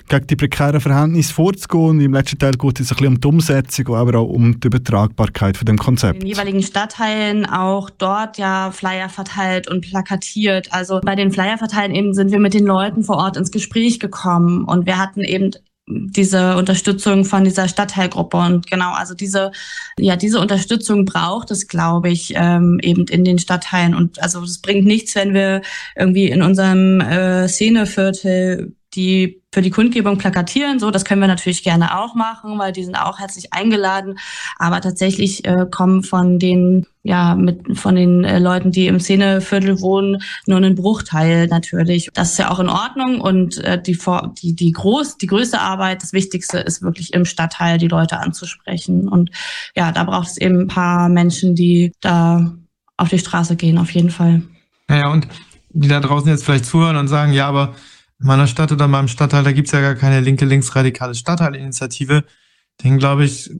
gegen die prekären Verhältnisse vorzugehen. Und Im letzten Teil geht es ein bisschen um die Umsetzung, aber auch um die Übertragbarkeit von dem in Konzept. den jeweiligen Stadtteilen auch dort ja Flyer verteilt und plakatiert. Also bei den Flyer verteilen eben sind wir mit den Leuten vor Ort ins Gespräch gekommen und wir hatten eben diese Unterstützung von dieser Stadtteilgruppe und genau, also diese, ja, diese Unterstützung braucht es, glaube ich, ähm, eben in den Stadtteilen und also es bringt nichts, wenn wir irgendwie in unserem äh, Szeneviertel die für die Kundgebung plakatieren. So, das können wir natürlich gerne auch machen, weil die sind auch herzlich eingeladen. Aber tatsächlich äh, kommen von den ja mit von den äh, Leuten, die im Szeneviertel wohnen, nur ein Bruchteil natürlich. Das ist ja auch in Ordnung und äh, die die die groß die größte Arbeit, das Wichtigste ist wirklich im Stadtteil die Leute anzusprechen. Und ja, da braucht es eben ein paar Menschen, die da auf die Straße gehen, auf jeden Fall. Naja, und die da draußen jetzt vielleicht zuhören und sagen, ja, aber in meiner Stadt oder in meinem Stadtteil, da gibt's ja gar keine linke, linksradikale Stadtteilinitiative. Den glaube ich,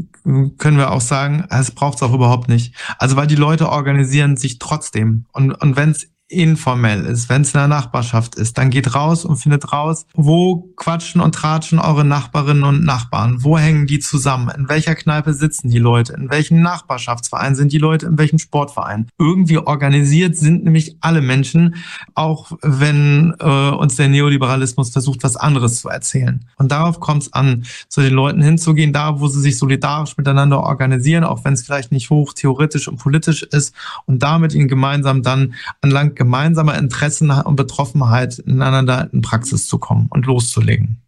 können wir auch sagen, es braucht's auch überhaupt nicht. Also weil die Leute organisieren sich trotzdem. Und, und wenn es informell ist, wenn es in der Nachbarschaft ist, dann geht raus und findet raus, wo quatschen und tratschen eure Nachbarinnen und Nachbarn, wo hängen die zusammen, in welcher Kneipe sitzen die Leute, in welchem Nachbarschaftsverein sind die Leute, in welchem Sportverein. Irgendwie organisiert sind nämlich alle Menschen, auch wenn äh, uns der Neoliberalismus versucht, was anderes zu erzählen. Und darauf kommt es an, zu den Leuten hinzugehen, da wo sie sich solidarisch miteinander organisieren, auch wenn es vielleicht nicht hoch theoretisch und politisch ist, und damit ihnen gemeinsam dann anlang gemeinsamer Interessen und Betroffenheit ineinander in Praxis zu kommen und loszulegen.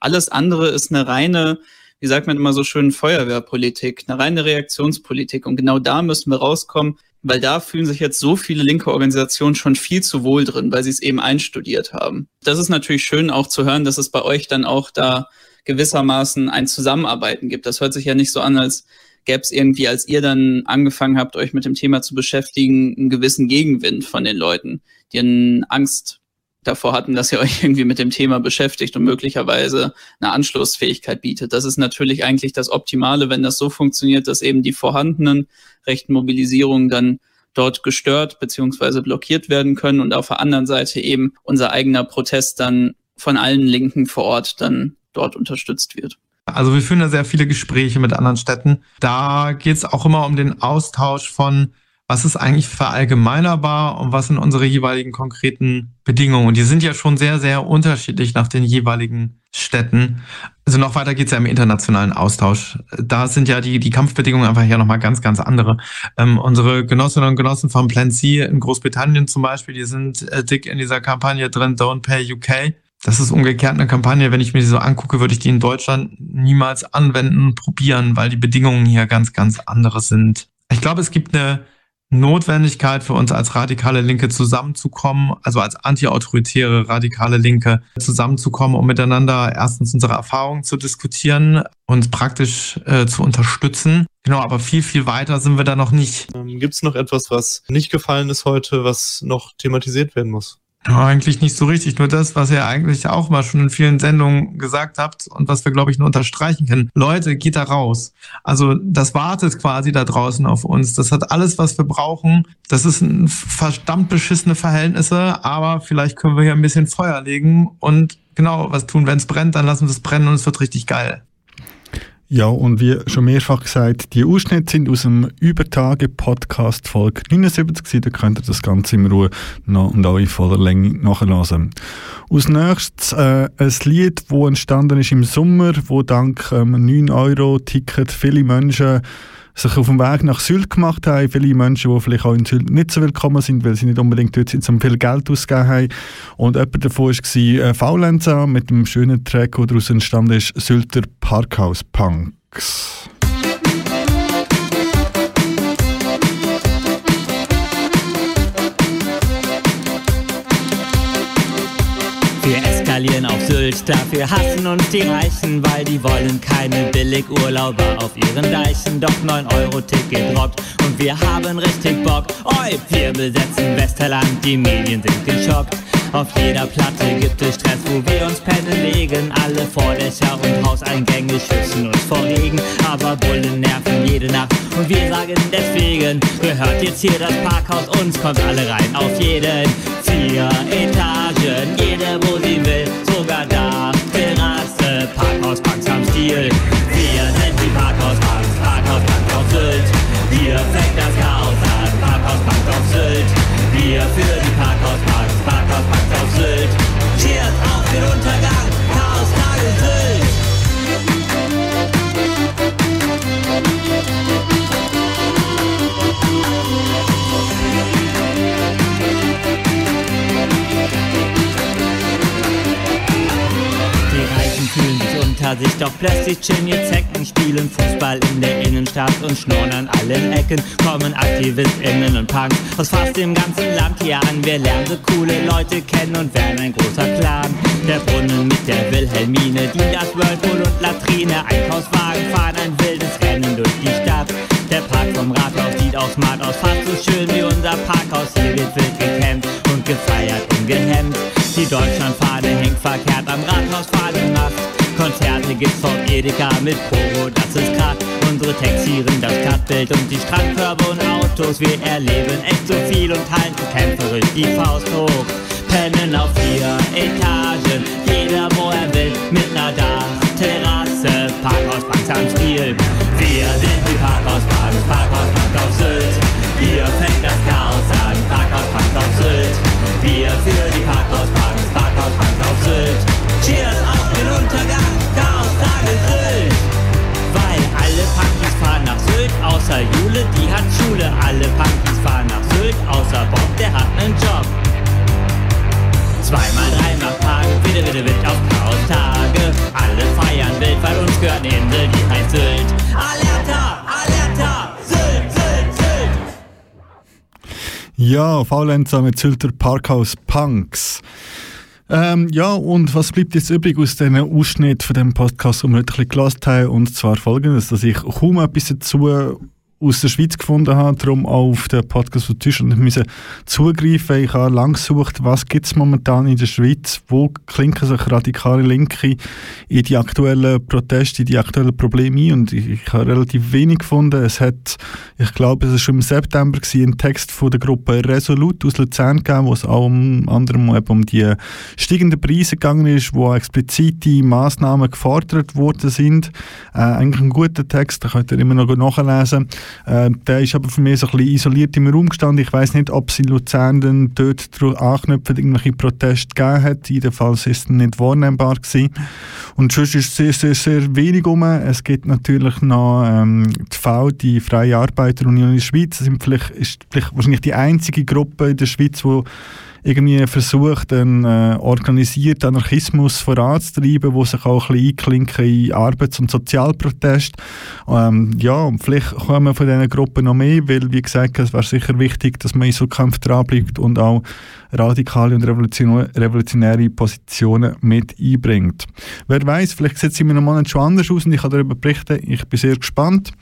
Alles andere ist eine reine, wie sagt man immer so schön, Feuerwehrpolitik, eine reine Reaktionspolitik. Und genau da müssen wir rauskommen, weil da fühlen sich jetzt so viele linke Organisationen schon viel zu wohl drin, weil sie es eben einstudiert haben. Das ist natürlich schön auch zu hören, dass es bei euch dann auch da gewissermaßen ein Zusammenarbeiten gibt. Das hört sich ja nicht so an, als gäbe es irgendwie, als ihr dann angefangen habt, euch mit dem Thema zu beschäftigen, einen gewissen Gegenwind von den Leuten, die eine Angst davor hatten, dass ihr <laughs> euch irgendwie mit dem Thema beschäftigt und möglicherweise eine Anschlussfähigkeit bietet. Das ist natürlich eigentlich das Optimale, wenn das so funktioniert, dass eben die vorhandenen rechten Mobilisierungen dann dort gestört beziehungsweise blockiert werden können und auf der anderen Seite eben unser eigener Protest dann von allen Linken vor Ort dann dort unterstützt wird. Also wir führen da sehr viele Gespräche mit anderen Städten. Da geht es auch immer um den Austausch von, was ist eigentlich verallgemeinerbar und was sind unsere jeweiligen konkreten Bedingungen. Und die sind ja schon sehr, sehr unterschiedlich nach den jeweiligen Städten. Also noch weiter geht's ja im internationalen Austausch. Da sind ja die, die Kampfbedingungen einfach ja nochmal ganz, ganz andere. Ähm, unsere Genossinnen und Genossen vom Plan C in Großbritannien zum Beispiel, die sind äh, dick in dieser Kampagne drin, Don't Pay UK. Das ist umgekehrt eine Kampagne, wenn ich mir die so angucke, würde ich die in Deutschland niemals anwenden, probieren, weil die Bedingungen hier ganz, ganz andere sind. Ich glaube, es gibt eine Notwendigkeit für uns als radikale Linke zusammenzukommen, also als antiautoritäre radikale Linke zusammenzukommen, um miteinander erstens unsere Erfahrungen zu diskutieren, uns praktisch äh, zu unterstützen. Genau, aber viel, viel weiter sind wir da noch nicht. Ähm, Gibt es noch etwas, was nicht gefallen ist heute, was noch thematisiert werden muss? Ja, eigentlich nicht so richtig. Nur das, was ihr eigentlich auch mal schon in vielen Sendungen gesagt habt und was wir, glaube ich, nur unterstreichen können. Leute, geht da raus. Also das wartet quasi da draußen auf uns. Das hat alles, was wir brauchen. Das ist ein verdammt beschissene Verhältnisse, aber vielleicht können wir hier ein bisschen Feuer legen und genau was tun. Wenn es brennt, dann lassen wir es brennen und es wird richtig geil. Ja, und wie schon mehrfach gesagt, die Ausschnitte sind aus dem Übertage-Podcast Folge 79 gewesen. Da könnt ihr das Ganze in Ruhe noch und auch in voller Länge nachlesen. Als nächstes äh, ein Lied, das entstanden ist im Sommer, wo dank ähm, 9-Euro-Ticket viele Menschen sich auf dem Weg nach Sylt gemacht haben. Viele Menschen, die vielleicht auch in Sylt nicht so willkommen sind, weil sie nicht unbedingt dort sind, so viel Geld ausgegeben haben. Und jemand davon war äh, Faulenzer mit dem schönen Track, der daraus entstanden ist, Sylter Parkhaus Punks. Eskalieren auf Sylt, dafür hassen uns die Reichen, weil die wollen keine Billigurlauber auf ihren Deichen. Doch 9 Euro Ticket rockt und wir haben richtig Bock. Oi, wir besetzen Westerland, die Medien sind geschockt. Auf jeder Platte gibt es Stress, wo wir uns pennen legen. Alle Vordächer und Hauseingänge schützen uns vor Regen. Aber Bullen nerven jede Nacht und wir sagen deswegen, gehört jetzt hier das Parkhaus, uns kommt alle rein. Auf jeden vier Etagen, jede wo sie will, sogar da. Terrasse, Parkhaus, Punks am Stil. Wir sind die Parkhaus-Punks, Parkhaus-Punks auf Sylt. Hier fängt das Chaos an, Parkhaus-Punks auf Sylt. Wir für die Parkhaus-Punks, Parkhaus-Punks auf Sylt. Cheers auf den Untergang, unter sich, doch plötzlich chillen Zecken, spielen Fußball in der Innenstadt und schnurren an allen Ecken. Kommen AktivistInnen und Punks aus fast dem ganzen Land hier an. Wir lernen so coole Leute kennen und werden ein großer Clan. Der Brunnen mit der Wilhelmine, die das Whirlpool und Latrine. Einkaufswagen fahren ein wildes Rennen durch die Stadt. Der Park vom Rathaus sieht auch smart aus, fast so schön wie unser Parkhaus. Hier wird wild gekämmt und gefeiert ungehemmt. Die Deutschlandfahne hängt verkehrt am Rathausfahnenmast. Konzerte gibt's vom Edeka mit Pogo, das ist grad. Unsere taxieren das Stadtbild und die Strandkörbe und Autos. Wir erleben echt so viel und halten kämpferisch die Faust hoch. Pennen auf vier Etagen, jeder wo er will, mit ner Dachterrasse. Parkhausbanks am Stil. Wir sind die Parkhausbanks, Parkhausbank auf Sylt. Hier fängt das Chaos an, Parkhausbank auf Sylt. Wir für die Parkhausbanks, Parkhausbank auf Sylt. Cheers Untergang, Chaos Tage Sylt. Weil alle Punkies fahren nach Sylt, außer Jule, die hat Schule. Alle Punkies fahren nach Sylt, außer Bob, der hat nen Job. Zweimal, dreimal Tagen, bitte, bitte, bitte auf Chaos-Tage. Alle feiern wild, weil uns gehört eine Insel, die heißt Sylt. Alerta, Alerta, Sylt, Sylt, Sylt. Ja, Faulenzer mit Sylter Parkhaus Punks. Ähm, ja, und was bleibt jetzt übrig aus diesen Ausschnitt von dem Podcast, den wir heute ein bisschen gelassen haben? Und zwar folgendes, dass ich kaum etwas dazu aus der Schweiz gefunden habe, darum auch auf den Podcast von Deutschland müssen zugreifen. Ich habe lang gesucht, was gibt es momentan in der Schweiz, wo klinken sich radikale Linke in die aktuellen Proteste, in die aktuellen Probleme ein und ich, habe relativ wenig gefunden. Es hat, ich glaube, es war schon im September gewesen, einen Text von der Gruppe Resolute aus Luzern gegeben, wo es auch um anderem um die steigenden Preise gegangen ist, wo explizite Massnahmen gefordert worden sind. Äh, eigentlich ein guter Text, da könnt ihr immer noch nachlesen. Äh, der ist aber für mich so ein bisschen isoliert im Raum gestanden. Ich weiß nicht, ob es in Luzern dann dort anknüpfend irgendwelche Proteste gegeben hat. Jedenfalls ist es nicht wahrnehmbar gewesen. Und sonst ist sehr, sehr, sehr wenig um. Es gibt natürlich noch ähm, die V, die Freie Arbeiterunion in der Schweiz. Das sind vielleicht, ist vielleicht wahrscheinlich die einzige Gruppe in der Schweiz, die irgendwie versucht, einen äh, organisierten Anarchismus voranzutreiben, wo sich auch ein bisschen einklinken in Arbeits- und Sozialprotest. Ähm, ja, vielleicht kommen von diesen Gruppen noch mehr, weil, wie gesagt, es wäre sicher wichtig, dass man in so Kampf dranbleibt und auch radikale und revolutionäre Positionen mit einbringt. Wer weiß, vielleicht sieht es in einem Monat schon anders aus und ich kann darüber berichten. Ich bin sehr gespannt.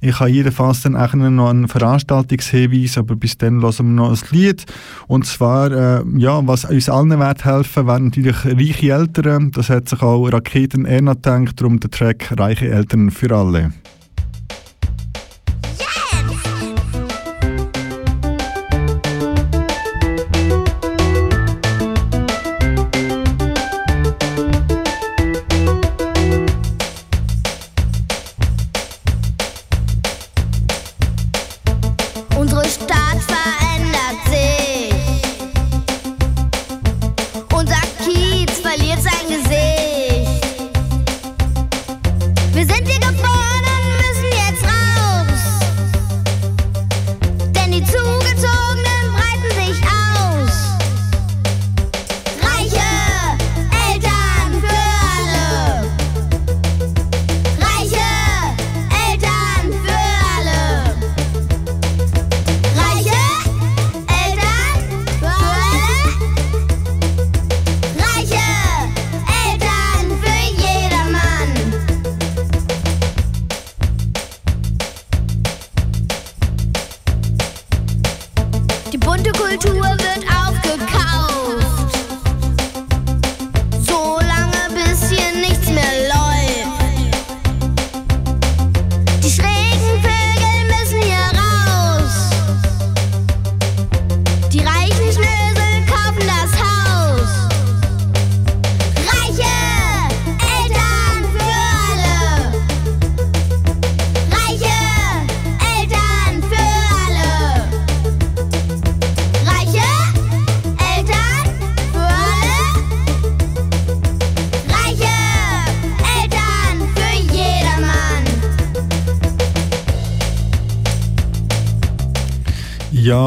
Ich habe jedenfalls dann auch noch einen Veranstaltungshinweis, aber bis dann hören wir noch ein Lied. Und zwar, äh, ja, was uns allen wird helfen, wären natürlich reiche Eltern. Das hat sich auch Raketen Erna gedacht, darum der Track Reiche Eltern für alle.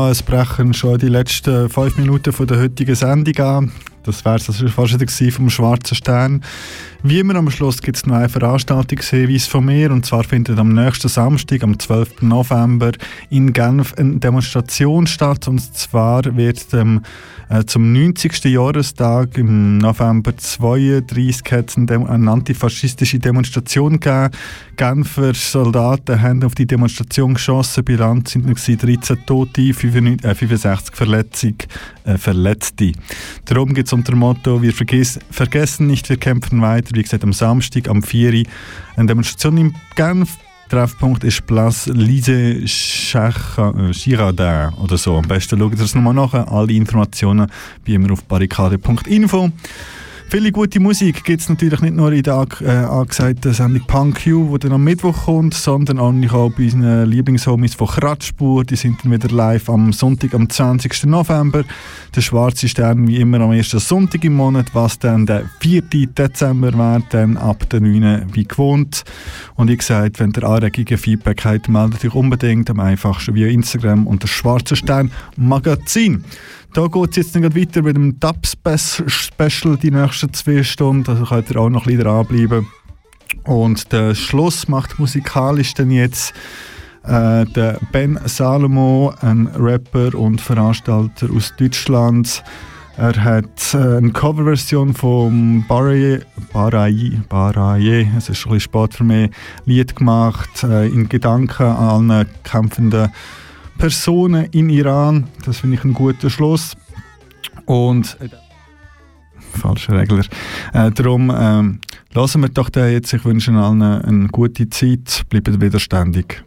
Es brechen schon die letzten fünf Minuten von der heutigen Sendung an. Das wäre wieder gewesen vom Schwarzen Stern. Wie immer am Schluss gibt es noch einen Veranstaltungshinweis von mir. Und zwar findet am nächsten Samstag, am 12. November, in Genf eine Demonstration statt. Und zwar wird ähm, äh, zum 90. Jahrestag im November 32 hat es eine, eine antifaschistische Demonstration gegeben. Genfer Soldaten haben auf die Demonstration geschossen. Bilanz sind noch gewesen 13 Tote, 95, äh, 65 Verletzung, äh, Verletzte. Darum gibt es unter dem Motto «Wir vergess vergessen nicht, wir kämpfen weiter». Wie gesagt, am Samstag, am 4. Uhr, eine Demonstration in Genf. Treffpunkt ist Place Lise äh, Girardin oder so. Am besten schaut ihr das nochmal nach. Alle Informationen wie immer auf barrikade.info. Viele gute Musik gibt es natürlich nicht nur in der äh, angesagten Sendung Punk You, die dann am Mittwoch kommt, sondern auch bei unseren Lieblingshomies von Kratzspur. Die sind dann wieder live am Sonntag, am 20. November. Der Schwarze Stern wie immer am ersten Sonntag im Monat, was dann der 4. Dezember wäre, dann ab der 9. wie gewohnt. Und wie gesagt, wenn ihr Anregungen, Feedback habt, meldet euch unbedingt am einfachsten via Instagram unter Schwarze Stern Magazin. Da geht es jetzt gleich weiter mit dem Dub-Special die nächsten zwei Stunden. Also könnt ihr auch noch ein bisschen dranbleiben. Und der Schluss macht musikalisch dann jetzt äh, der Ben Salomo, ein Rapper und Veranstalter aus Deutschland. Er hat äh, eine Coverversion vom Baraye, Baraye, Baraye, es ist ein bisschen spät für mich, Lied gemacht, äh, in Gedanken an allen kämpfenden Personen in Iran. Das finde ich ein guter Schluss. Und äh, falscher Regler. Äh, darum ähm, lassen wir doch den jetzt. Ich wünsche allen eine gute Zeit. Bleibt widerständig.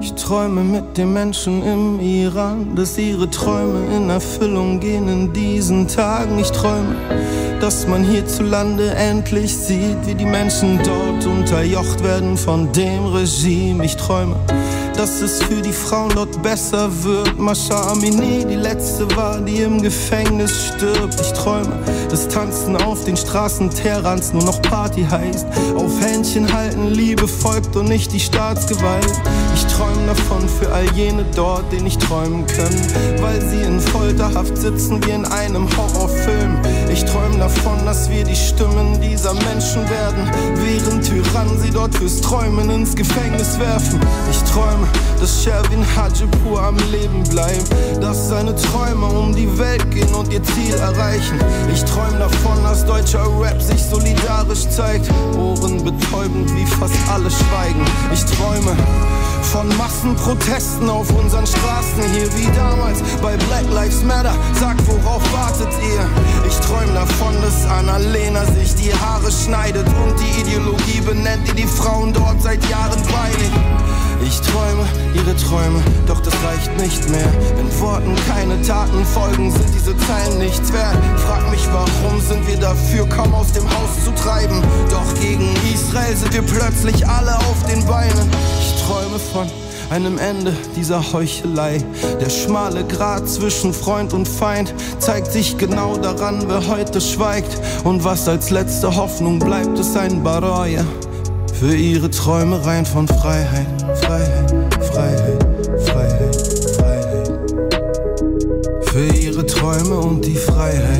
Ich träume mit den Menschen im Iran, dass ihre Träume in Erfüllung gehen in diesen Tagen. Ich träume, dass man hierzulande endlich sieht, wie die Menschen dort unterjocht werden von dem Regime. Ich träume, dass es für die Frauen dort besser wird. Mascha Amini, die letzte war, die im Gefängnis stirbt. Ich träume, das Tanzen auf den Straßen Teherans nur noch Party heißt. Auf Händchen halten, Liebe folgt und nicht die Staatsgewalt. Ich träume davon für all jene dort, den ich träumen können, weil sie in Folterhaft sitzen wie in einem Horrorfilm. Ich träume davon, dass wir die Stimmen dieser Menschen werden, während Tyrannen sie dort fürs Träumen ins Gefängnis werfen. Ich träume, dass Sherwin Hajipur am Leben bleibt, dass seine Träume um die Welt gehen und ihr Ziel erreichen. Ich träume davon, dass deutscher Rap sich solidarisch zeigt, ohrenbetäubend wie fast alle schweigen. Ich träume von Massenprotesten auf unseren Straßen hier wie damals bei Black Lives Matter. Sagt, worauf wartet ihr? Ich träume davon, dass Annalena sich die Haare schneidet und die Ideologie benennt, die die Frauen dort seit Jahren peinigt. Ich träume ihre Träume, doch das reicht nicht mehr. Wenn Worten keine Taten folgen, sind diese Zeilen nichts wert. Frag mich, warum sind wir dafür, kaum aus dem Haus zu treiben? Doch gegen Israel sind wir plötzlich alle auf den Beinen. Ich träume von einem Ende dieser Heuchelei. Der schmale Grat zwischen Freund und Feind zeigt sich genau daran, wer heute schweigt. Und was als letzte Hoffnung bleibt, ist ein Baroya. Für ihre Träumereien von Freiheit, Freiheit, Freiheit, Freiheit, Freiheit. Für ihre Träume und die Freiheit,